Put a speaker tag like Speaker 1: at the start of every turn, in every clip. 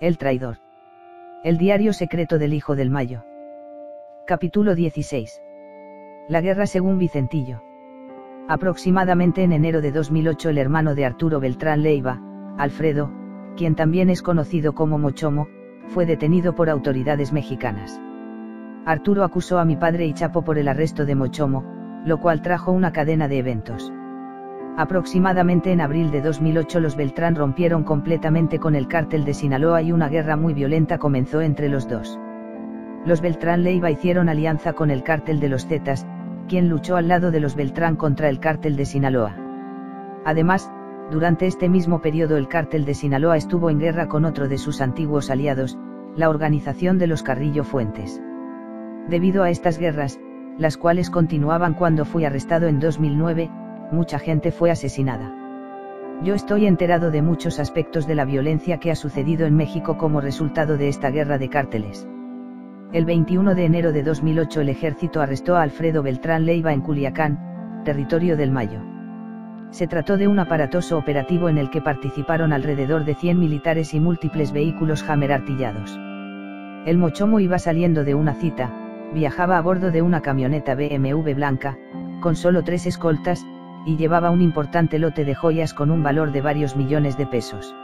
Speaker 1: El traidor. El diario secreto del Hijo del Mayo. Capítulo 16. La guerra según Vicentillo. Aproximadamente en enero de 2008 el hermano de Arturo Beltrán Leiva, Alfredo, quien también es conocido como Mochomo, fue detenido por autoridades mexicanas. Arturo acusó a mi padre y Chapo por el arresto de Mochomo, lo cual trajo una cadena de eventos. Aproximadamente en abril de 2008 los Beltrán rompieron completamente con el cártel de Sinaloa y una guerra muy violenta comenzó entre los dos. Los Beltrán Leiva hicieron alianza con el cártel de los Zetas, quien luchó al lado de los Beltrán contra el cártel de Sinaloa. Además, durante este mismo periodo el cártel de Sinaloa estuvo en guerra con otro de sus antiguos aliados, la organización de los Carrillo Fuentes. Debido a estas guerras, las cuales continuaban cuando fui arrestado en 2009, mucha gente fue asesinada. Yo estoy enterado de muchos aspectos de la violencia que ha sucedido en México como resultado de esta guerra de cárteles. El 21 de enero de 2008 el ejército arrestó a Alfredo Beltrán Leiva en Culiacán, territorio del Mayo. Se trató de un aparatoso operativo en el que participaron alrededor de 100 militares y múltiples vehículos Hammer artillados. El Mochomo iba saliendo de una cita, viajaba a bordo de una camioneta BMW blanca, con solo tres escoltas, y llevaba un importante lote de joyas con un valor de varios millones de pesos.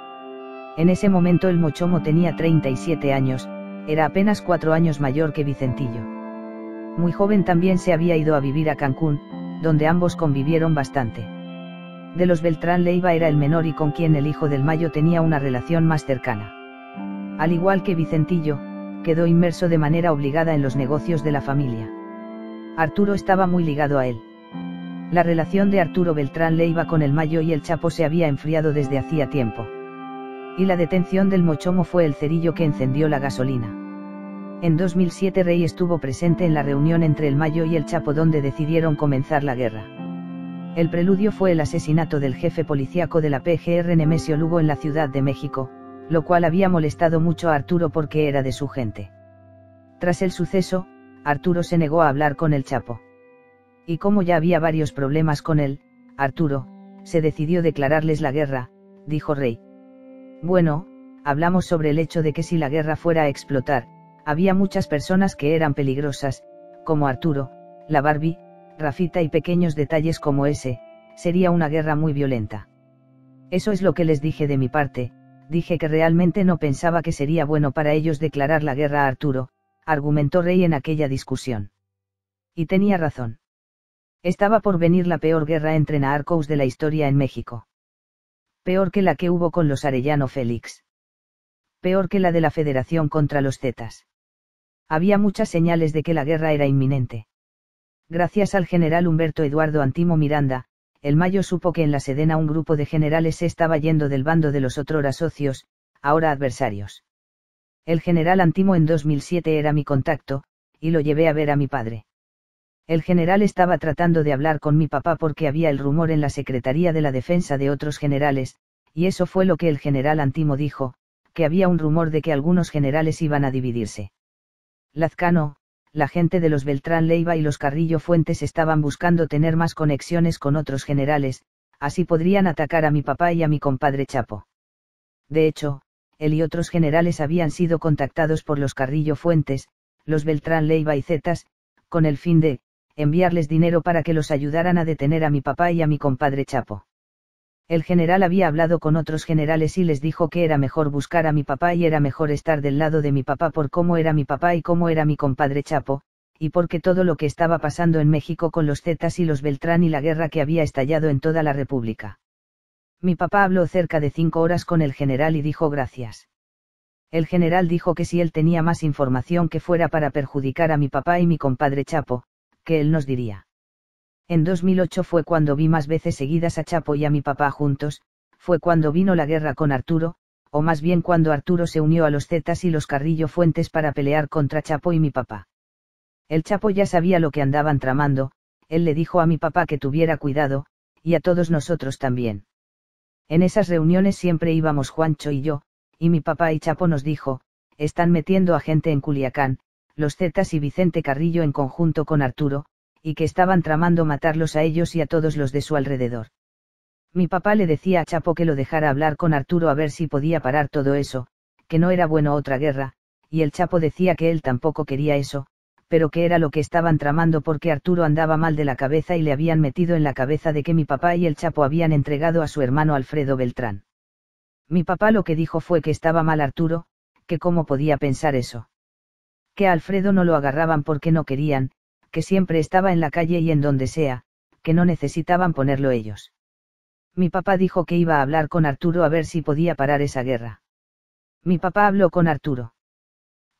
Speaker 1: En ese momento el Mochomo tenía 37 años, era apenas cuatro años mayor que Vicentillo. Muy joven también se había ido a vivir a Cancún, donde ambos convivieron bastante. De los Beltrán Leiva era el menor y con quien el hijo del Mayo tenía una relación más cercana. Al igual que Vicentillo, quedó inmerso de manera obligada en los negocios de la familia. Arturo estaba muy ligado a él. La relación de Arturo Beltrán Leiva con el Mayo y el Chapo se había enfriado desde hacía tiempo. Y la detención del Mochomo fue el cerillo que encendió la gasolina. En 2007 Rey estuvo presente en la reunión entre el Mayo y el Chapo donde decidieron comenzar la guerra. El preludio fue el asesinato del jefe policíaco de la PGR Nemesio Lugo en la Ciudad de México, lo cual había molestado mucho a Arturo porque era de su gente. Tras el suceso, Arturo se negó a hablar con el Chapo. Y como ya había varios problemas con él, Arturo, se decidió declararles la guerra, dijo Rey. Bueno, hablamos sobre el hecho de que si la guerra fuera a explotar, había muchas personas que eran peligrosas, como Arturo, la Barbie, Rafita y pequeños detalles como ese, sería una guerra muy violenta. Eso es lo que les dije de mi parte, dije que realmente no pensaba que sería bueno para ellos declarar la guerra a Arturo, argumentó Rey en aquella discusión. Y tenía razón. Estaba por venir la peor guerra entre narcos de la historia en México. Peor que la que hubo con los Arellano Félix. Peor que la de la Federación contra los Zetas. Había muchas señales de que la guerra era inminente. Gracias al general Humberto Eduardo Antimo Miranda, el Mayo supo que en la Sedena un grupo de generales se estaba yendo del bando de los otrora socios, ahora adversarios. El general Antimo en 2007 era mi contacto, y lo llevé a ver a mi padre. El general estaba tratando de hablar con mi papá porque había el rumor en la Secretaría de la Defensa de otros generales, y eso fue lo que el general Antimo dijo, que había un rumor de que algunos generales iban a dividirse. Lazcano, la gente de los Beltrán Leiva y los Carrillo Fuentes estaban buscando tener más conexiones con otros generales, así podrían atacar a mi papá y a mi compadre Chapo. De hecho, él y otros generales habían sido contactados por los Carrillo Fuentes, los Beltrán Leiva y Zetas, con el fin de, enviarles dinero para que los ayudaran a detener a mi papá y a mi compadre Chapo. El general había hablado con otros generales y les dijo que era mejor buscar a mi papá y era mejor estar del lado de mi papá por cómo era mi papá y cómo era mi compadre Chapo, y porque todo lo que estaba pasando en México con los Zetas y los Beltrán y la guerra que había estallado en toda la República. Mi papá habló cerca de cinco horas con el general y dijo gracias. El general dijo que si él tenía más información que fuera para perjudicar a mi papá y mi compadre Chapo, que él nos diría. En 2008 fue cuando vi más veces seguidas a Chapo y a mi papá juntos, fue cuando vino la guerra con Arturo, o más bien cuando Arturo se unió a los Zetas y los Carrillo Fuentes para pelear contra Chapo y mi papá. El Chapo ya sabía lo que andaban tramando, él le dijo a mi papá que tuviera cuidado, y a todos nosotros también. En esas reuniones siempre íbamos Juancho y yo, y mi papá y Chapo nos dijo, están metiendo a gente en Culiacán, los Zetas y Vicente Carrillo en conjunto con Arturo, y que estaban tramando matarlos a ellos y a todos los de su alrededor. Mi papá le decía a Chapo que lo dejara hablar con Arturo a ver si podía parar todo eso, que no era bueno otra guerra, y el Chapo decía que él tampoco quería eso, pero que era lo que estaban tramando porque Arturo andaba mal de la cabeza y le habían metido en la cabeza de que mi papá y el Chapo habían entregado a su hermano Alfredo Beltrán. Mi papá lo que dijo fue que estaba mal Arturo, que cómo podía pensar eso. Que a Alfredo no lo agarraban porque no querían, que siempre estaba en la calle y en donde sea, que no necesitaban ponerlo ellos. Mi papá dijo que iba a hablar con Arturo a ver si podía parar esa guerra. Mi papá habló con Arturo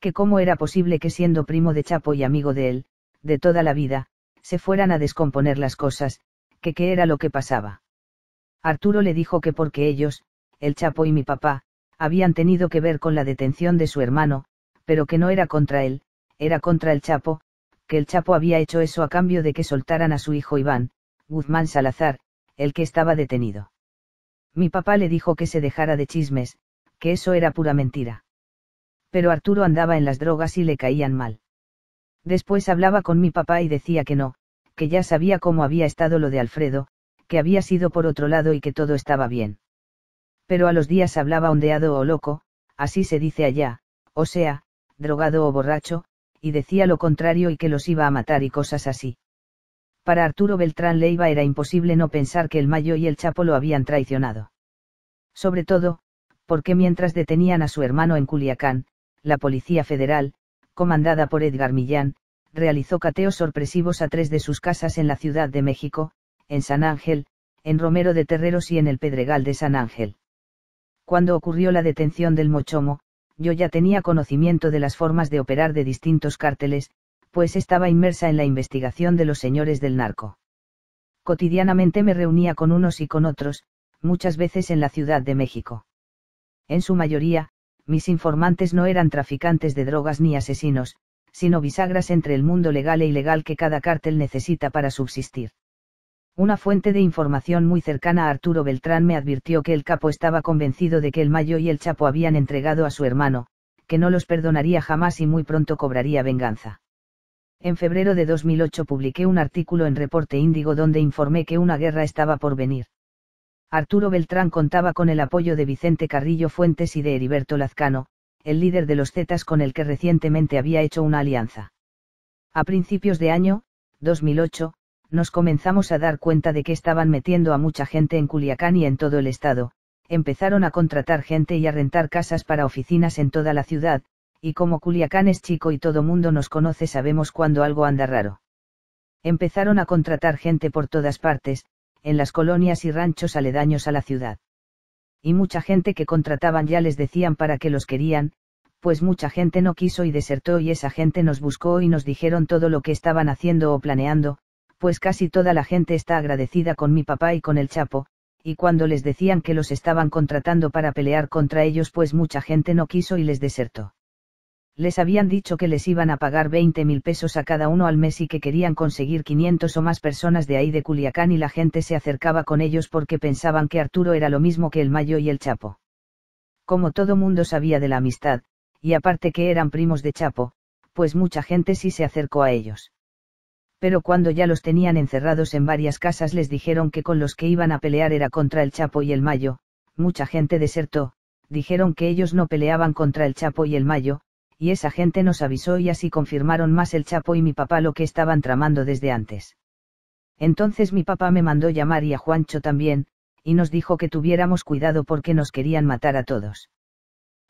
Speaker 1: que cómo era posible que siendo primo de Chapo y amigo de él, de toda la vida, se fueran a descomponer las cosas, que qué era lo que pasaba. Arturo le dijo que porque ellos, el Chapo y mi papá, habían tenido que ver con la detención de su hermano, pero que no era contra él, era contra el Chapo, que el Chapo había hecho eso a cambio de que soltaran a su hijo Iván, Guzmán Salazar, el que estaba detenido. Mi papá le dijo que se dejara de chismes, que eso era pura mentira pero Arturo andaba en las drogas y le caían mal. Después hablaba con mi papá y decía que no, que ya sabía cómo había estado lo de Alfredo, que había sido por otro lado y que todo estaba bien. Pero a los días hablaba ondeado o loco, así se dice allá, o sea, drogado o borracho, y decía lo contrario y que los iba a matar y cosas así. Para Arturo Beltrán Leiva era imposible no pensar que el Mayo y el Chapo lo habían traicionado. Sobre todo, porque mientras detenían a su hermano en Culiacán, la Policía Federal, comandada por Edgar Millán, realizó cateos sorpresivos a tres de sus casas en la Ciudad de México, en San Ángel, en Romero de Terreros y en el Pedregal de San Ángel. Cuando ocurrió la detención del Mochomo, yo ya tenía conocimiento de las formas de operar de distintos cárteles, pues estaba inmersa en la investigación de los señores del narco. Cotidianamente me reunía con unos y con otros, muchas veces en la Ciudad de México. En su mayoría, mis informantes no eran traficantes de drogas ni asesinos, sino bisagras entre el mundo legal e ilegal que cada cártel necesita para subsistir. Una fuente de información muy cercana a Arturo Beltrán me advirtió que el capo estaba convencido de que el Mayo y el Chapo habían entregado a su hermano, que no los perdonaría jamás y muy pronto cobraría venganza. En febrero de 2008 publiqué un artículo en Reporte Índigo donde informé que una guerra estaba por venir. Arturo Beltrán contaba con el apoyo de Vicente Carrillo Fuentes y de Heriberto Lazcano, el líder de los Zetas con el que recientemente había hecho una alianza. A principios de año, 2008, nos comenzamos a dar cuenta de que estaban metiendo a mucha gente en Culiacán y en todo el estado, empezaron a contratar gente y a rentar casas para oficinas en toda la ciudad, y como Culiacán es chico y todo mundo nos conoce sabemos cuando algo anda raro. Empezaron a contratar gente por todas partes, en las colonias y ranchos aledaños a la ciudad. Y mucha gente que contrataban ya les decían para qué los querían, pues mucha gente no quiso y desertó y esa gente nos buscó y nos dijeron todo lo que estaban haciendo o planeando, pues casi toda la gente está agradecida con mi papá y con el Chapo, y cuando les decían que los estaban contratando para pelear contra ellos pues mucha gente no quiso y les desertó les habían dicho que les iban a pagar 20 mil pesos a cada uno al mes y que querían conseguir 500 o más personas de ahí de Culiacán y la gente se acercaba con ellos porque pensaban que Arturo era lo mismo que el Mayo y el Chapo. Como todo mundo sabía de la amistad, y aparte que eran primos de Chapo, pues mucha gente sí se acercó a ellos. Pero cuando ya los tenían encerrados en varias casas les dijeron que con los que iban a pelear era contra el Chapo y el Mayo, mucha gente desertó, dijeron que ellos no peleaban contra el Chapo y el Mayo, y esa gente nos avisó y así confirmaron más el Chapo y mi papá lo que estaban tramando desde antes. Entonces mi papá me mandó llamar y a Juancho también, y nos dijo que tuviéramos cuidado porque nos querían matar a todos.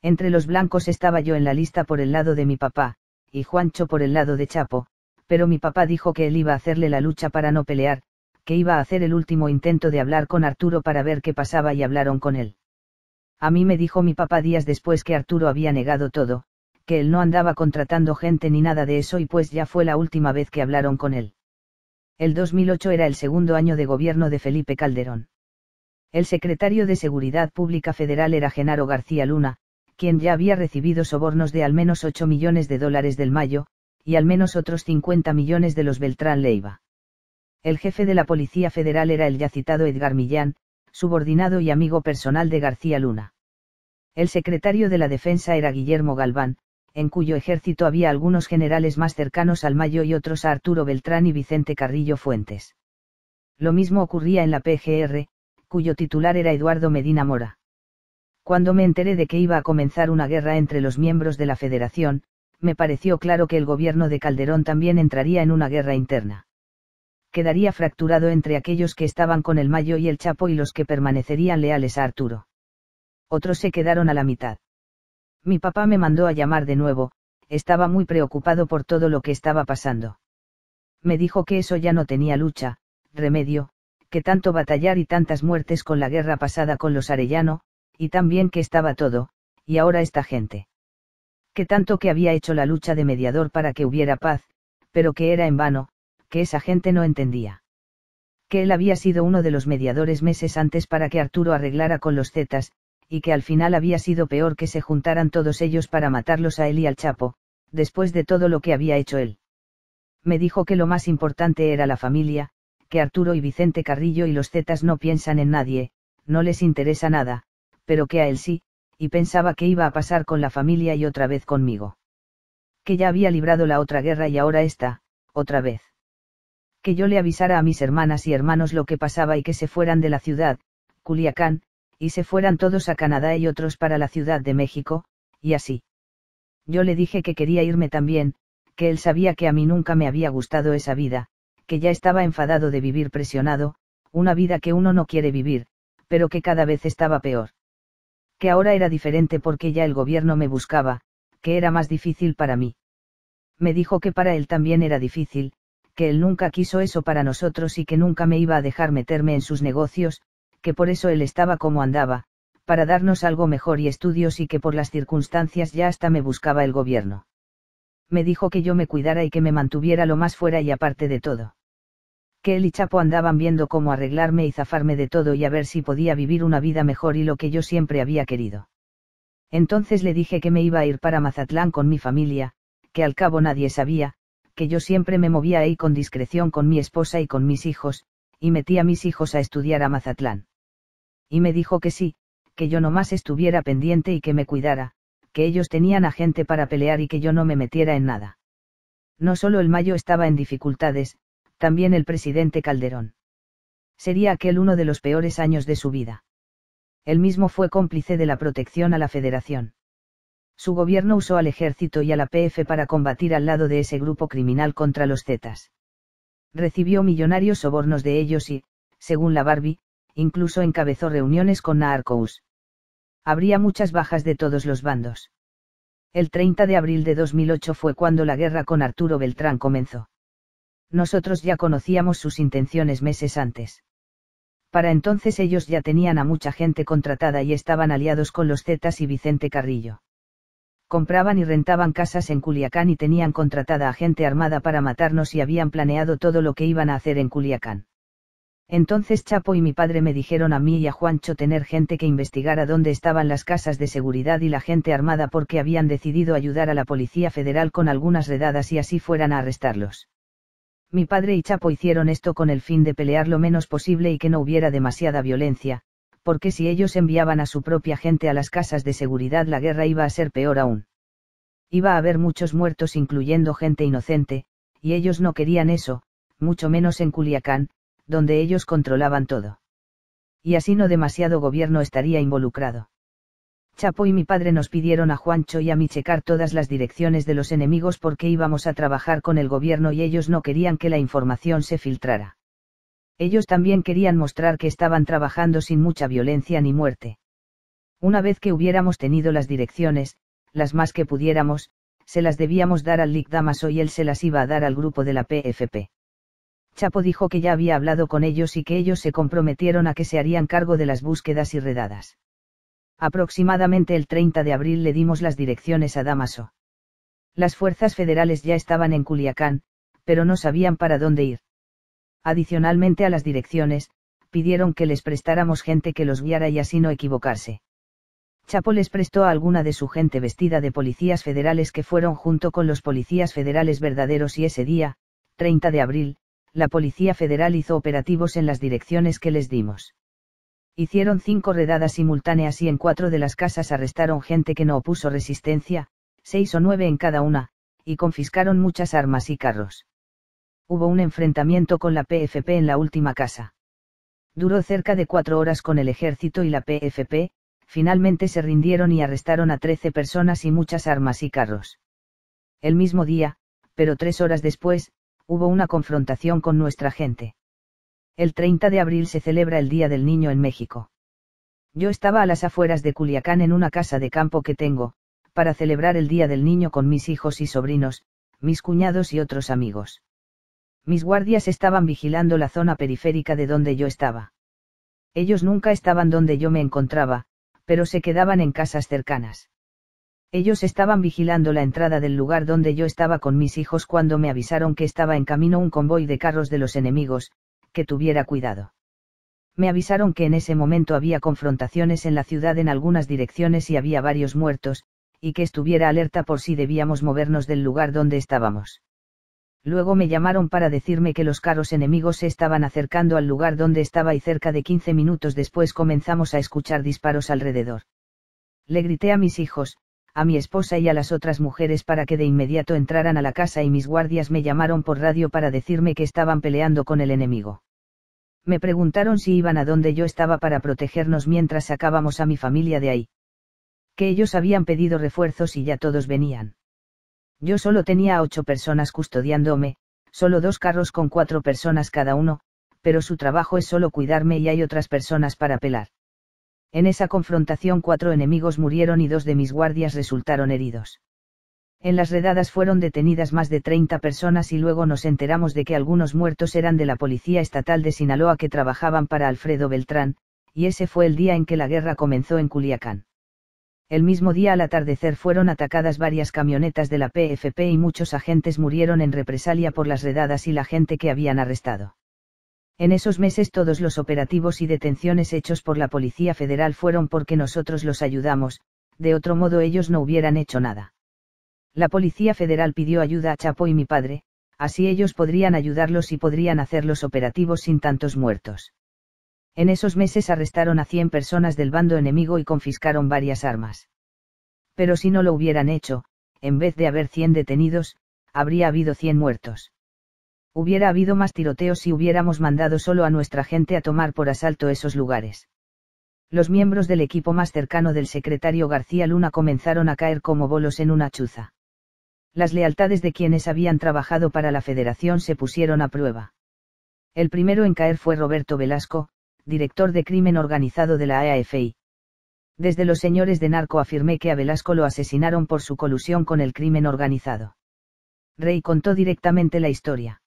Speaker 1: Entre los blancos estaba yo en la lista por el lado de mi papá, y Juancho por el lado de Chapo, pero mi papá dijo que él iba a hacerle la lucha para no pelear, que iba a hacer el último intento de hablar con Arturo para ver qué pasaba y hablaron con él. A mí me dijo mi papá días después que Arturo había negado todo, que él no andaba contratando gente ni nada de eso y pues ya fue la última vez que hablaron con él. El 2008 era el segundo año de gobierno de Felipe Calderón. El secretario de Seguridad Pública Federal era Genaro García Luna, quien ya había recibido sobornos de al menos 8 millones de dólares del Mayo, y al menos otros 50 millones de los Beltrán Leiva. El jefe de la Policía Federal era el ya citado Edgar Millán, subordinado y amigo personal de García Luna. El secretario de la Defensa era Guillermo Galván, en cuyo ejército había algunos generales más cercanos al Mayo y otros a Arturo Beltrán y Vicente Carrillo Fuentes. Lo mismo ocurría en la PGR, cuyo titular era Eduardo Medina Mora. Cuando me enteré de que iba a comenzar una guerra entre los miembros de la Federación, me pareció claro que el gobierno de Calderón también entraría en una guerra interna. Quedaría fracturado entre aquellos que estaban con el Mayo y el Chapo y los que permanecerían leales a Arturo. Otros se quedaron a la mitad. Mi papá me mandó a llamar de nuevo, estaba muy preocupado por todo lo que estaba pasando. Me dijo que eso ya no tenía lucha, remedio, que tanto batallar y tantas muertes con la guerra pasada con los Arellano, y también que estaba todo, y ahora esta gente. Que tanto que había hecho la lucha de mediador para que hubiera paz, pero que era en vano, que esa gente no entendía. Que él había sido uno de los mediadores meses antes para que Arturo arreglara con los Zetas, y que al final había sido peor que se juntaran todos ellos para matarlos a él y al Chapo, después de todo lo que había hecho él. Me dijo que lo más importante era la familia, que Arturo y Vicente Carrillo y los Zetas no piensan en nadie, no les interesa nada, pero que a él sí, y pensaba que iba a pasar con la familia y otra vez conmigo. Que ya había librado la otra guerra y ahora esta, otra vez. Que yo le avisara a mis hermanas y hermanos lo que pasaba y que se fueran de la ciudad, Culiacán, y se fueran todos a Canadá y otros para la Ciudad de México, y así. Yo le dije que quería irme también, que él sabía que a mí nunca me había gustado esa vida, que ya estaba enfadado de vivir presionado, una vida que uno no quiere vivir, pero que cada vez estaba peor. Que ahora era diferente porque ya el gobierno me buscaba, que era más difícil para mí. Me dijo que para él también era difícil, que él nunca quiso eso para nosotros y que nunca me iba a dejar meterme en sus negocios, que por eso él estaba como andaba, para darnos algo mejor y estudios y que por las circunstancias ya hasta me buscaba el gobierno. Me dijo que yo me cuidara y que me mantuviera lo más fuera y aparte de todo. Que él y Chapo andaban viendo cómo arreglarme y zafarme de todo y a ver si podía vivir una vida mejor y lo que yo siempre había querido. Entonces le dije que me iba a ir para Mazatlán con mi familia, que al cabo nadie sabía, que yo siempre me movía ahí con discreción con mi esposa y con mis hijos, y metí a mis hijos a estudiar a Mazatlán y me dijo que sí, que yo nomás estuviera pendiente y que me cuidara, que ellos tenían a gente para pelear y que yo no me metiera en nada. No solo el Mayo estaba en dificultades, también el presidente Calderón. Sería aquel uno de los peores años de su vida. Él mismo fue cómplice de la protección a la federación. Su gobierno usó al ejército y a la PF para combatir al lado de ese grupo criminal contra los Zetas. Recibió millonarios sobornos de ellos y, según la Barbie, incluso encabezó reuniones con Naarcous. Habría muchas bajas de todos los bandos. El 30 de abril de 2008 fue cuando la guerra con Arturo Beltrán comenzó. Nosotros ya conocíamos sus intenciones meses antes. Para entonces ellos ya tenían a mucha gente contratada y estaban aliados con los Zetas y Vicente Carrillo. Compraban y rentaban casas en Culiacán y tenían contratada a gente armada para matarnos y habían planeado todo lo que iban a hacer en Culiacán. Entonces Chapo y mi padre me dijeron a mí y a Juancho tener gente que investigara dónde estaban las casas de seguridad y la gente armada porque habían decidido ayudar a la Policía Federal con algunas redadas y así fueran a arrestarlos. Mi padre y Chapo hicieron esto con el fin de pelear lo menos posible y que no hubiera demasiada violencia, porque si ellos enviaban a su propia gente a las casas de seguridad la guerra iba a ser peor aún. Iba a haber muchos muertos incluyendo gente inocente, y ellos no querían eso, mucho menos en Culiacán, donde ellos controlaban todo. Y así no demasiado gobierno estaría involucrado. Chapo y mi padre nos pidieron a Juancho y a mí checar todas las direcciones de los enemigos porque íbamos a trabajar con el gobierno y ellos no querían que la información se filtrara. Ellos también querían mostrar que estaban trabajando sin mucha violencia ni muerte. Una vez que hubiéramos tenido las direcciones, las más que pudiéramos, se las debíamos dar al Lic Damaso y él se las iba a dar al grupo de la PFP. Chapo dijo que ya había hablado con ellos y que ellos se comprometieron a que se harían cargo de las búsquedas y redadas. Aproximadamente el 30 de abril le dimos las direcciones a Damaso. Las fuerzas federales ya estaban en Culiacán, pero no sabían para dónde ir. Adicionalmente a las direcciones, pidieron que les prestáramos gente que los guiara y así no equivocarse. Chapo les prestó a alguna de su gente vestida de policías federales que fueron junto con los policías federales verdaderos y ese día, 30 de abril, la Policía Federal hizo operativos en las direcciones que les dimos. Hicieron cinco redadas simultáneas y en cuatro de las casas arrestaron gente que no opuso resistencia, seis o nueve en cada una, y confiscaron muchas armas y carros. Hubo un enfrentamiento con la PFP en la última casa. Duró cerca de cuatro horas con el ejército y la PFP, finalmente se rindieron y arrestaron a 13 personas y muchas armas y carros. El mismo día, pero tres horas después, hubo una confrontación con nuestra gente. El 30 de abril se celebra el Día del Niño en México. Yo estaba a las afueras de Culiacán en una casa de campo que tengo, para celebrar el Día del Niño con mis hijos y sobrinos, mis cuñados y otros amigos. Mis guardias estaban vigilando la zona periférica de donde yo estaba. Ellos nunca estaban donde yo me encontraba, pero se quedaban en casas cercanas. Ellos estaban vigilando la entrada del lugar donde yo estaba con mis hijos cuando me avisaron que estaba en camino un convoy de carros de los enemigos, que tuviera cuidado. Me avisaron que en ese momento había confrontaciones en la ciudad en algunas direcciones y había varios muertos, y que estuviera alerta por si debíamos movernos del lugar donde estábamos. Luego me llamaron para decirme que los carros enemigos se estaban acercando al lugar donde estaba y cerca de 15 minutos después comenzamos a escuchar disparos alrededor. Le grité a mis hijos, a mi esposa y a las otras mujeres para que de inmediato entraran a la casa y mis guardias me llamaron por radio para decirme que estaban peleando con el enemigo. Me preguntaron si iban a donde yo estaba para protegernos mientras sacábamos a mi familia de ahí que ellos habían pedido refuerzos y ya todos venían. Yo solo tenía ocho personas custodiándome, solo dos carros con cuatro personas cada uno, pero su trabajo es solo cuidarme y hay otras personas para pelar. En esa confrontación cuatro enemigos murieron y dos de mis guardias resultaron heridos. En las redadas fueron detenidas más de 30 personas y luego nos enteramos de que algunos muertos eran de la Policía Estatal de Sinaloa que trabajaban para Alfredo Beltrán, y ese fue el día en que la guerra comenzó en Culiacán. El mismo día al atardecer fueron atacadas varias camionetas de la PFP y muchos agentes murieron en represalia por las redadas y la gente que habían arrestado. En esos meses todos los operativos y detenciones hechos por la Policía Federal fueron porque nosotros los ayudamos, de otro modo ellos no hubieran hecho nada. La Policía Federal pidió ayuda a Chapo y mi padre, así ellos podrían ayudarlos y podrían hacer los operativos sin tantos muertos. En esos meses arrestaron a 100 personas del bando enemigo y confiscaron varias armas. Pero si no lo hubieran hecho, en vez de haber 100 detenidos, habría habido 100 muertos. Hubiera habido más tiroteos si hubiéramos mandado solo a nuestra gente a tomar por asalto esos lugares. Los miembros del equipo más cercano del secretario García Luna comenzaron a caer como bolos en una chuza. Las lealtades de quienes habían trabajado para la federación se pusieron a prueba. El primero en caer fue Roberto Velasco, director de crimen organizado de la AFI. Desde los señores de narco afirmé que a Velasco lo asesinaron por su colusión con el crimen organizado. Rey contó directamente la historia.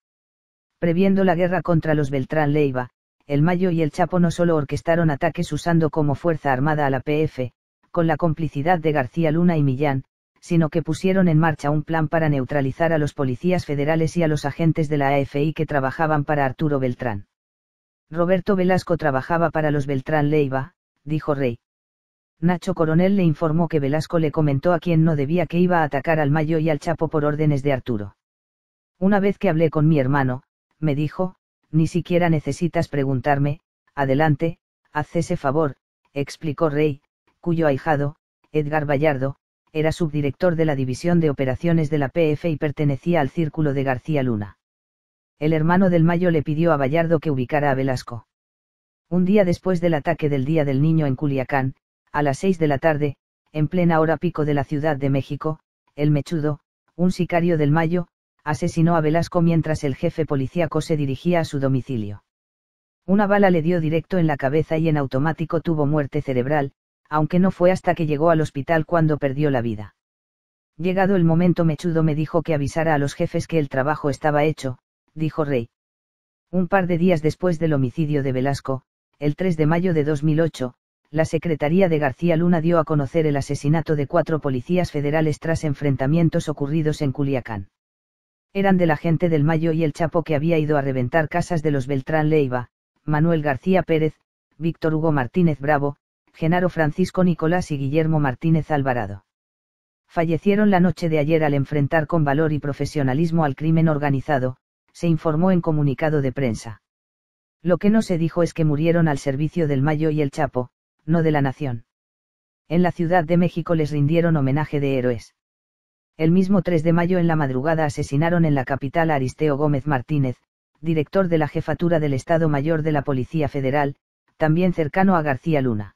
Speaker 1: Previendo la guerra contra los Beltrán Leiva, el Mayo y el Chapo no solo orquestaron ataques usando como fuerza armada a la PF, con la complicidad de García Luna y Millán, sino que pusieron en marcha un plan para neutralizar a los policías federales y a los agentes de la AFI que trabajaban para Arturo Beltrán. Roberto Velasco trabajaba para los Beltrán Leiva, dijo Rey. Nacho Coronel le informó que Velasco le comentó a quien no debía que iba a atacar al Mayo y al Chapo por órdenes de Arturo. Una vez que hablé con mi hermano, me dijo, ni siquiera necesitas preguntarme, adelante, haz ese favor, explicó Rey, cuyo ahijado, Edgar Vallardo, era subdirector de la División de Operaciones de la PF y pertenecía al Círculo de García Luna el hermano del Mayo le pidió a Vallardo que ubicara a Velasco. Un día después del ataque del Día del Niño en Culiacán, a las seis de la tarde, en plena hora pico de la Ciudad de México, el Mechudo, un sicario del Mayo, asesinó a Velasco mientras el jefe policíaco se dirigía a su domicilio. Una bala le dio directo en la cabeza y en automático tuvo muerte cerebral, aunque no fue hasta que llegó al hospital cuando perdió la vida. Llegado el momento Mechudo me dijo que avisara a los jefes que el trabajo estaba hecho, dijo Rey. Un par de días después del homicidio de Velasco, el 3 de mayo de 2008, la Secretaría de García Luna dio a conocer el asesinato de cuatro policías federales tras enfrentamientos ocurridos en Culiacán. Eran de la gente del Mayo y el Chapo que había ido a reventar casas de los Beltrán Leiva, Manuel García Pérez, Víctor Hugo Martínez Bravo, Genaro Francisco Nicolás y Guillermo Martínez Alvarado. Fallecieron la noche de ayer al enfrentar con valor y profesionalismo al crimen organizado, se informó en comunicado de prensa. Lo que no se dijo es que murieron al servicio del Mayo y el Chapo, no de la nación. En la Ciudad de México les rindieron homenaje de héroes. El mismo 3 de mayo en la madrugada asesinaron en la capital a Aristeo Gómez Martínez, director de la jefatura del Estado Mayor de la Policía Federal, también cercano a García Luna.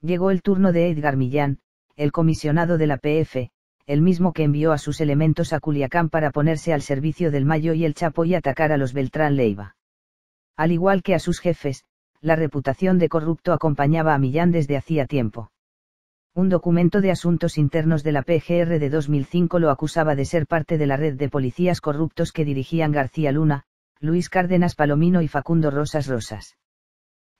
Speaker 1: Llegó el turno de Edgar Millán, el comisionado de la PF, el mismo que envió a sus elementos a Culiacán para ponerse al servicio del Mayo y el Chapo y atacar a los Beltrán Leiva. Al igual que a sus jefes, la reputación de corrupto acompañaba a Millán desde hacía tiempo. Un documento de asuntos internos de la PGR de 2005 lo acusaba de ser parte de la red de policías corruptos que dirigían García Luna, Luis Cárdenas Palomino y Facundo Rosas Rosas.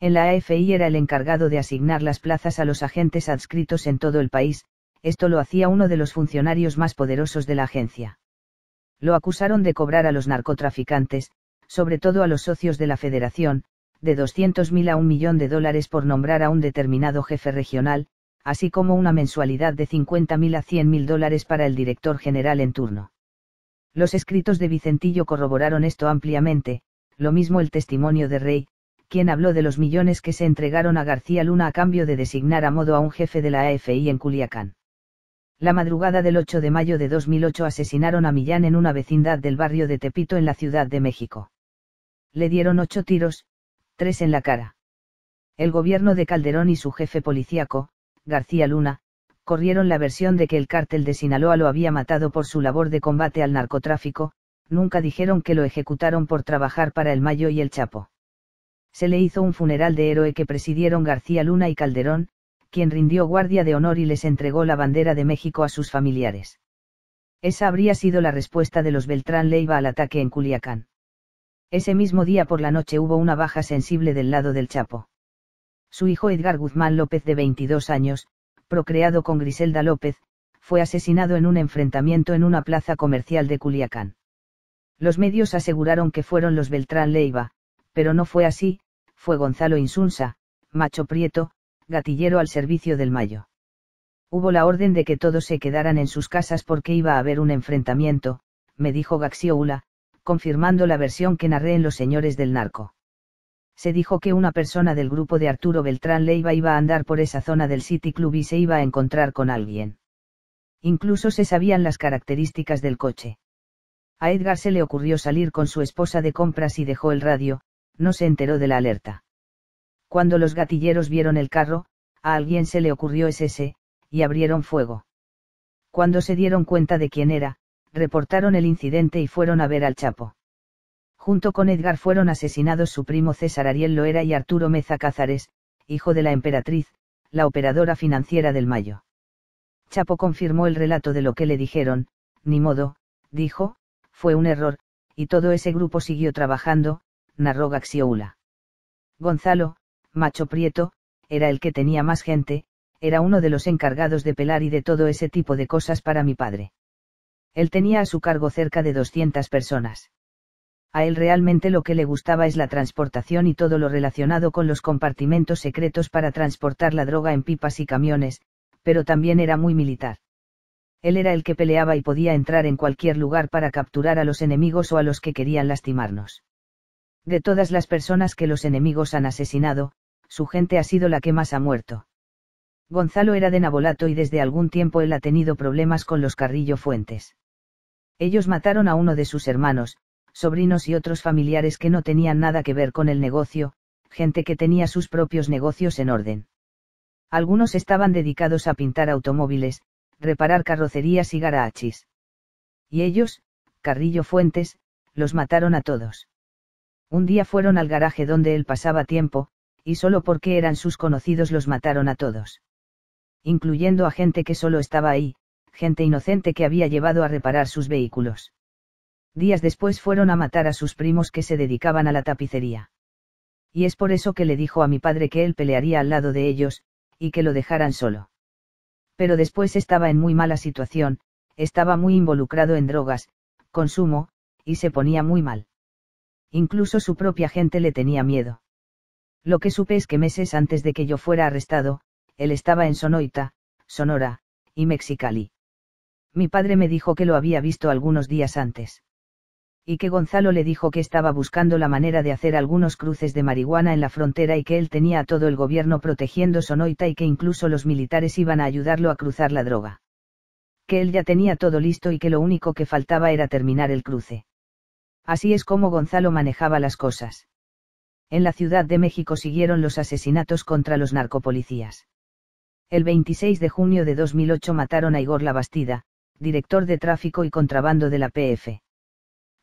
Speaker 1: En la AFI era el encargado de asignar las plazas a los agentes adscritos en todo el país, esto lo hacía uno de los funcionarios más poderosos de la agencia. Lo acusaron de cobrar a los narcotraficantes, sobre todo a los socios de la federación, de 200.000 a un millón de dólares por nombrar a un determinado jefe regional, así como una mensualidad de 50.000 a 100.000 dólares para el director general en turno. Los escritos de Vicentillo corroboraron esto ampliamente, lo mismo el testimonio de Rey, quien habló de los millones que se entregaron a García Luna a cambio de designar a modo a un jefe de la AFI en Culiacán. La madrugada del 8 de mayo de 2008 asesinaron a Millán en una vecindad del barrio de Tepito en la Ciudad de México. Le dieron ocho tiros, tres en la cara. El gobierno de Calderón y su jefe policíaco, García Luna, corrieron la versión de que el cártel de Sinaloa lo había matado por su labor de combate al narcotráfico, nunca dijeron que lo ejecutaron por trabajar para el Mayo y el Chapo. Se le hizo un funeral de héroe que presidieron García Luna y Calderón, quien rindió guardia de honor y les entregó la bandera de México a sus familiares. Esa habría sido la respuesta de los Beltrán Leiva al ataque en Culiacán. Ese mismo día por la noche hubo una baja sensible del lado del Chapo. Su hijo Edgar Guzmán López de 22 años, procreado con Griselda López, fue asesinado en un enfrentamiento en una plaza comercial de Culiacán. Los medios aseguraron que fueron los Beltrán Leiva, pero no fue así, fue Gonzalo Insunza, macho prieto, gatillero al servicio del Mayo. Hubo la orden de que todos se quedaran en sus casas porque iba a haber un enfrentamiento, me dijo Gaxioula, confirmando la versión que narré en Los Señores del Narco. Se dijo que una persona del grupo de Arturo Beltrán Leiva iba a andar por esa zona del City Club y se iba a encontrar con alguien. Incluso se sabían las características del coche. A Edgar se le ocurrió salir con su esposa de compras y dejó el radio, no se enteró de la alerta. Cuando los gatilleros vieron el carro, a alguien se le ocurrió ese, y abrieron fuego. Cuando se dieron cuenta de quién era, reportaron el incidente y fueron a ver al Chapo. Junto con Edgar fueron asesinados su primo César Ariel Loera y Arturo Meza Cázares, hijo de la emperatriz, la operadora financiera del Mayo. Chapo confirmó el relato de lo que le dijeron, ni modo, dijo, fue un error, y todo ese grupo siguió trabajando, narró Gaxioula. Gonzalo, macho prieto, era el que tenía más gente, era uno de los encargados de pelar y de todo ese tipo de cosas para mi padre. Él tenía a su cargo cerca de 200 personas. A él realmente lo que le gustaba es la transportación y todo lo relacionado con los compartimentos secretos para transportar la droga en pipas y camiones, pero también era muy militar. Él era el que peleaba y podía entrar en cualquier lugar para capturar a los enemigos o a los que querían lastimarnos. De todas las personas que los enemigos han asesinado, su gente ha sido la que más ha muerto. Gonzalo era de Nabolato y desde algún tiempo él ha tenido problemas con los Carrillo Fuentes. Ellos mataron a uno de sus hermanos, sobrinos y otros familiares que no tenían nada que ver con el negocio, gente que tenía sus propios negocios en orden. Algunos estaban dedicados a pintar automóviles, reparar carrocerías y garachis. Y ellos, Carrillo Fuentes, los mataron a todos. Un día fueron al garaje donde él pasaba tiempo, y solo porque eran sus conocidos los mataron a todos. Incluyendo a gente que solo estaba ahí, gente inocente que había llevado a reparar sus vehículos. Días después fueron a matar a sus primos que se dedicaban a la tapicería. Y es por eso que le dijo a mi padre que él pelearía al lado de ellos, y que lo dejaran solo. Pero después estaba en muy mala situación, estaba muy involucrado en drogas, consumo, y se ponía muy mal. Incluso su propia gente le tenía miedo. Lo que supe es que meses antes de que yo fuera arrestado, él estaba en Sonoita, Sonora, y Mexicali. Mi padre me dijo que lo había visto algunos días antes. Y que Gonzalo le dijo que estaba buscando la manera de hacer algunos cruces de marihuana en la frontera y que él tenía a todo el gobierno protegiendo Sonoita y que incluso los militares iban a ayudarlo a cruzar la droga. Que él ya tenía todo listo y que lo único que faltaba era terminar el cruce. Así es como Gonzalo manejaba las cosas. En la Ciudad de México siguieron los asesinatos contra los narcopolicías. El 26 de junio de 2008 mataron a Igor Labastida, director de tráfico y contrabando de la PF.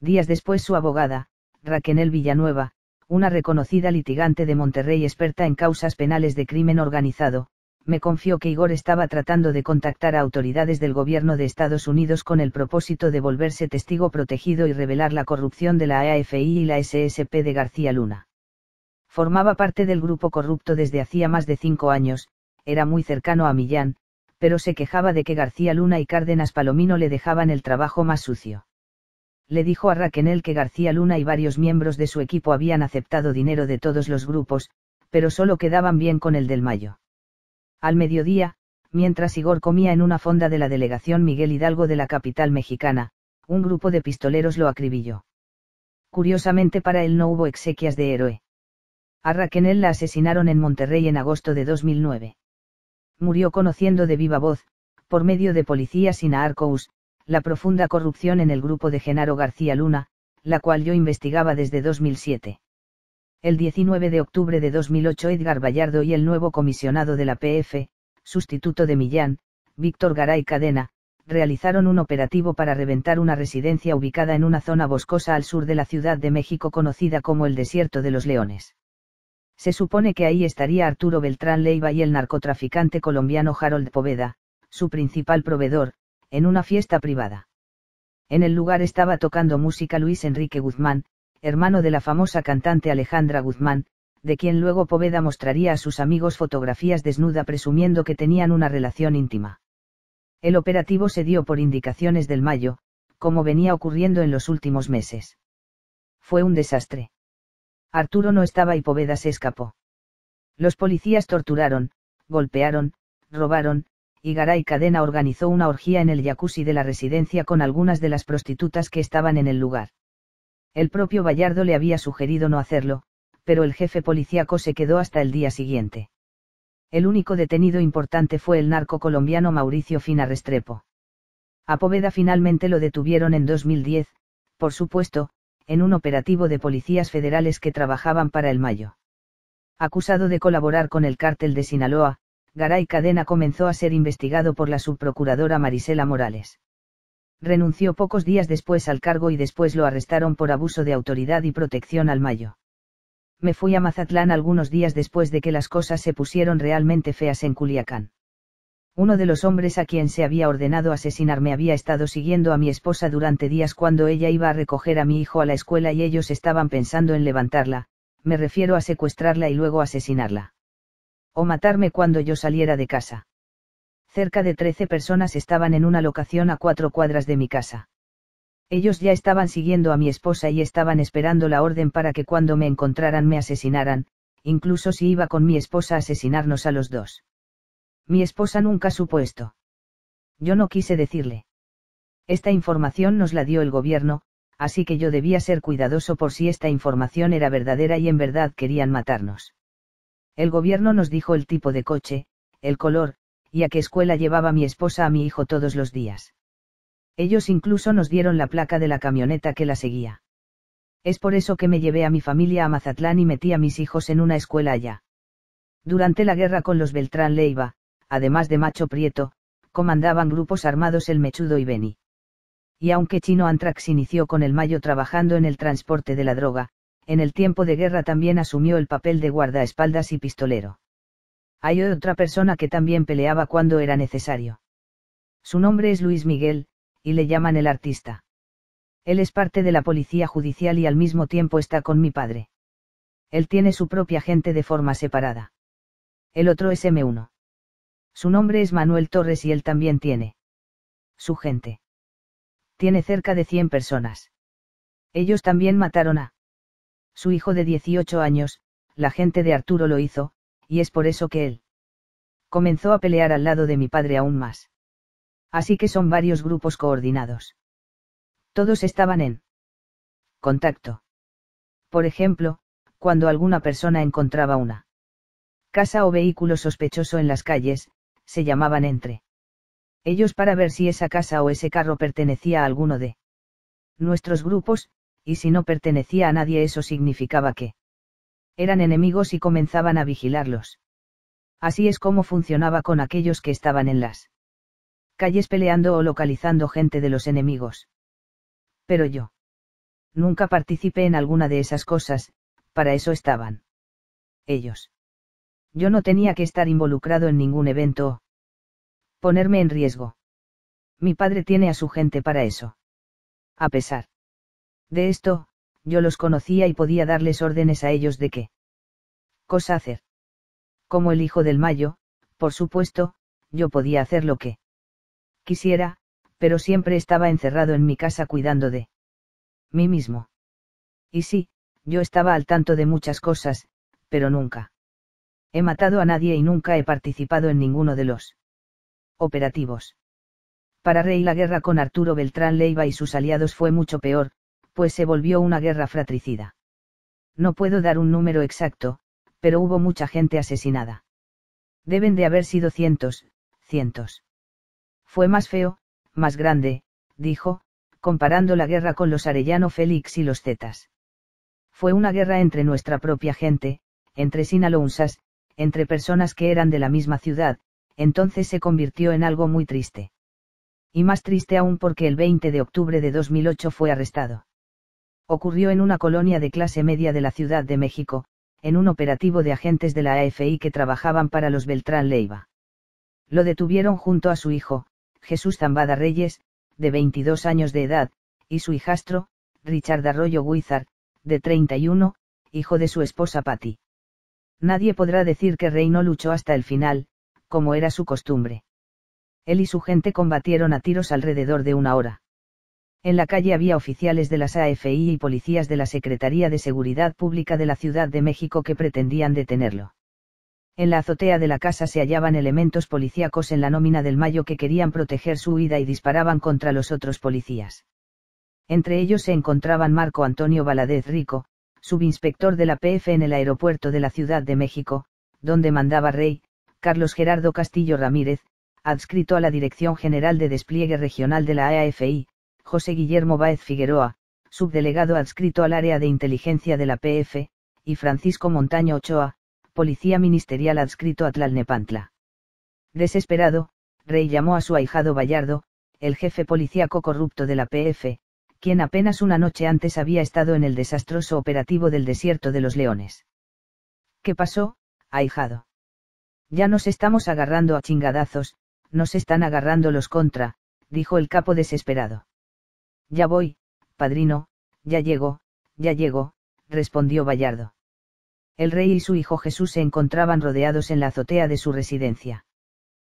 Speaker 1: Días después su abogada, Raquel Villanueva, una reconocida litigante de Monterrey experta en causas penales de crimen organizado, me confió que Igor estaba tratando de contactar a autoridades del gobierno de Estados Unidos con el propósito de volverse testigo protegido y revelar la corrupción de la AFI y la SSP de García Luna. Formaba parte del grupo corrupto desde hacía más de cinco años, era muy cercano a Millán, pero se quejaba de que García Luna y Cárdenas Palomino le dejaban el trabajo más sucio. Le dijo a Raquenel que García Luna y varios miembros de su equipo habían aceptado dinero de todos los grupos, pero solo quedaban bien con el del Mayo. Al mediodía, mientras Igor comía en una fonda de la delegación Miguel Hidalgo de la capital mexicana, un grupo de pistoleros lo acribilló. Curiosamente para él no hubo exequias de héroe. A Raquenel la asesinaron en Monterrey en agosto de 2009. Murió conociendo de viva voz, por medio de policías sin la profunda corrupción en el grupo de Genaro García Luna, la cual yo investigaba desde 2007. El 19 de octubre de 2008 Edgar Vallardo y el nuevo comisionado de la PF, sustituto de Millán, Víctor Garay Cadena, realizaron un operativo para reventar una residencia ubicada en una zona boscosa al sur de la Ciudad de México conocida como el Desierto de los Leones. Se supone que ahí estaría Arturo Beltrán Leiva y el narcotraficante colombiano Harold Poveda, su principal proveedor, en una fiesta privada. En el lugar estaba tocando música Luis Enrique Guzmán, hermano de la famosa cantante Alejandra Guzmán, de quien luego Poveda mostraría a sus amigos fotografías desnuda presumiendo que tenían una relación íntima. El operativo se dio por indicaciones del Mayo, como venía ocurriendo en los últimos meses. Fue un desastre. Arturo no estaba y Poveda se escapó. Los policías torturaron, golpearon, robaron, y Garay Cadena organizó una orgía en el jacuzzi de la residencia con algunas de las prostitutas que estaban en el lugar. El propio Vallardo le había sugerido no hacerlo, pero el jefe policíaco se quedó hasta el día siguiente. El único detenido importante fue el narco colombiano Mauricio Fina Restrepo. A Poveda finalmente lo detuvieron en 2010, por supuesto, en un operativo de policías federales que trabajaban para el Mayo. Acusado de colaborar con el cártel de Sinaloa, Garay Cadena comenzó a ser investigado por la subprocuradora Marisela Morales renunció pocos días después al cargo y después lo arrestaron por abuso de autoridad y protección al Mayo. Me fui a Mazatlán algunos días después de que las cosas se pusieron realmente feas en Culiacán. Uno de los hombres a quien se había ordenado asesinarme había estado siguiendo a mi esposa durante días cuando ella iba a recoger a mi hijo a la escuela y ellos estaban pensando en levantarla, me refiero a secuestrarla y luego asesinarla. O matarme cuando yo saliera de casa cerca de 13 personas estaban en una locación a cuatro cuadras de mi casa. Ellos ya estaban siguiendo a mi esposa y estaban esperando la orden para que cuando me encontraran me asesinaran, incluso si iba con mi esposa a asesinarnos a los dos. Mi esposa nunca supo esto. Yo no quise decirle. Esta información nos la dio el gobierno, así que yo debía ser cuidadoso por si esta información era verdadera y en verdad querían matarnos. El gobierno nos dijo el tipo de coche, el color, y a qué escuela llevaba mi esposa a mi hijo todos los días. Ellos incluso nos dieron la placa de la camioneta que la seguía. Es por eso que me llevé a mi familia a Mazatlán y metí a mis hijos en una escuela allá. Durante la guerra con los Beltrán Leiva, además de Macho Prieto, comandaban grupos armados el Mechudo y Beni. Y aunque Chino Antrax inició con el Mayo trabajando en el transporte de la droga, en el tiempo de guerra también asumió el papel de guardaespaldas y pistolero. Hay otra persona que también peleaba cuando era necesario. Su nombre es Luis Miguel, y le llaman el artista. Él es parte de la policía judicial y al mismo tiempo está con mi padre. Él tiene su propia gente de forma separada. El otro es M1. Su nombre es Manuel Torres y él también tiene. Su gente. Tiene cerca de 100 personas. Ellos también mataron a su hijo de 18 años, la gente de Arturo lo hizo, y es por eso que él comenzó a pelear al lado de mi padre aún más. Así que son varios grupos coordinados. Todos estaban en contacto. Por ejemplo, cuando alguna persona encontraba una casa o vehículo sospechoso en las calles, se llamaban entre ellos para ver si esa casa o ese carro pertenecía a alguno de nuestros grupos, y si no pertenecía a nadie eso significaba que eran enemigos y comenzaban a vigilarlos. Así es como funcionaba con aquellos que estaban en las calles peleando o localizando gente de los enemigos. Pero yo. Nunca participé en alguna de esas cosas, para eso estaban. Ellos. Yo no tenía que estar involucrado en ningún evento o ponerme en riesgo. Mi padre tiene a su gente para eso. A pesar de esto, yo los conocía y podía darles órdenes a ellos de qué cosa hacer. Como el hijo del Mayo, por supuesto, yo podía hacer lo que quisiera, pero siempre estaba encerrado en mi casa cuidando de mí mismo. Y sí, yo estaba al tanto de muchas cosas, pero nunca. He matado a nadie y nunca he participado en ninguno de los operativos. Para Rey la guerra con Arturo Beltrán Leiva y sus aliados fue mucho peor, pues se volvió una guerra fratricida. No puedo dar un número exacto, pero hubo mucha gente asesinada. Deben de haber sido cientos, cientos. Fue más feo, más grande, dijo, comparando la guerra con los Arellano Félix y los Zetas. Fue una guerra entre nuestra propia gente, entre sinaloensas, entre personas que eran de la misma ciudad, entonces se convirtió en algo muy triste. Y más triste aún porque el 20 de octubre de 2008 fue arrestado. Ocurrió en una colonia de clase media de la Ciudad de México, en un operativo de agentes de la AFI que trabajaban para los Beltrán Leiva. Lo detuvieron junto a su hijo, Jesús Zambada Reyes, de 22 años de edad, y su hijastro, Richard Arroyo Guizar, de 31, hijo de su esposa Patty. Nadie podrá decir que Rey no luchó hasta el final, como era su costumbre. Él y su gente combatieron a tiros alrededor de una hora. En la calle había oficiales de las AFI y policías de la Secretaría de Seguridad Pública de la Ciudad de México que pretendían detenerlo. En la azotea de la casa se hallaban elementos policíacos en la nómina del Mayo que querían proteger su huida y disparaban contra los otros policías. Entre ellos se encontraban Marco Antonio Valadez Rico, subinspector de la PF en el aeropuerto de la Ciudad de México, donde mandaba Rey, Carlos Gerardo Castillo Ramírez, adscrito a la Dirección General de Despliegue Regional de la AFI, José Guillermo Báez Figueroa, subdelegado adscrito al área de inteligencia de la PF, y Francisco Montaño Ochoa, policía ministerial adscrito a Tlalnepantla. Desesperado, Rey llamó a su ahijado Bayardo, el jefe policíaco corrupto de la PF, quien apenas una noche antes había estado en el desastroso operativo del desierto de los leones. ¿Qué pasó, ahijado? Ya nos estamos agarrando a chingadazos, nos están agarrando los contra, dijo el capo desesperado. Ya voy, padrino, ya llego, ya llego, respondió Bayardo. El rey y su hijo Jesús se encontraban rodeados en la azotea de su residencia.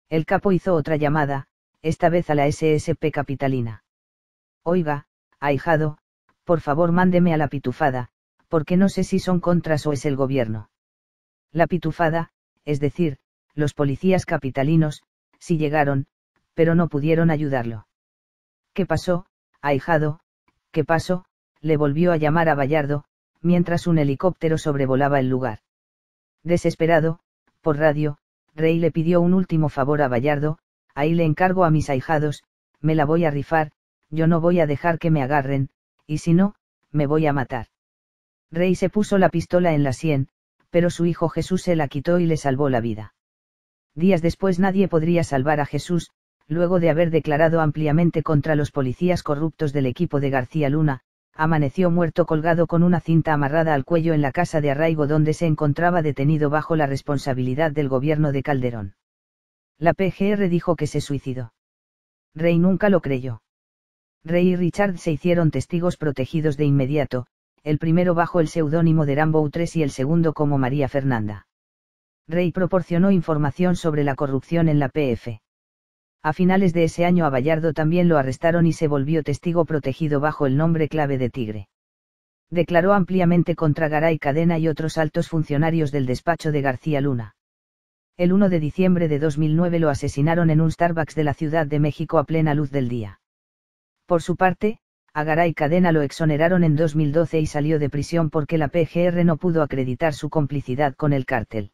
Speaker 1: El capo hizo otra llamada, esta vez a la SSP capitalina. Oiga, ahijado, por favor mándeme a la pitufada, porque no sé si son contras o es el gobierno. La pitufada, es decir, los policías capitalinos, sí llegaron, pero no pudieron ayudarlo. ¿Qué pasó, ahijado? ¿Qué pasó? le volvió a llamar a Bayardo, mientras un helicóptero sobrevolaba el lugar. Desesperado, por radio, Rey le pidió un último favor a Bayardo, ahí le encargo a mis ahijados, me la voy a rifar, yo no voy a dejar que me agarren, y si no, me voy a matar. Rey se puso la pistola en la sien, pero su hijo Jesús se la quitó y le salvó la vida. Días después nadie podría salvar a Jesús, luego de haber declarado ampliamente contra los policías corruptos del equipo de García Luna, amaneció muerto colgado con una cinta amarrada al cuello en la casa de arraigo donde se encontraba detenido bajo la responsabilidad del gobierno de Calderón. La PGR dijo que se suicidó. Rey nunca lo creyó. Rey y Richard se hicieron testigos protegidos de inmediato, el primero bajo el seudónimo de Rambo 3 y el segundo como María Fernanda. Rey proporcionó información sobre la corrupción en la PF. A finales de ese año a Bayardo también lo arrestaron y se volvió testigo protegido bajo el nombre clave de Tigre. Declaró ampliamente contra Garay Cadena y otros altos funcionarios del despacho de García Luna. El 1 de diciembre de 2009 lo asesinaron en un Starbucks de la Ciudad de México a plena luz del día. Por su parte, a Garay Cadena lo exoneraron en 2012 y salió de prisión porque la PGR no pudo acreditar su complicidad con el cártel.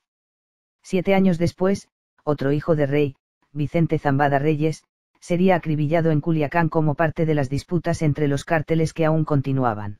Speaker 1: Siete años después, otro hijo de Rey, Vicente Zambada Reyes, sería acribillado en Culiacán como parte de las disputas entre los cárteles que aún continuaban.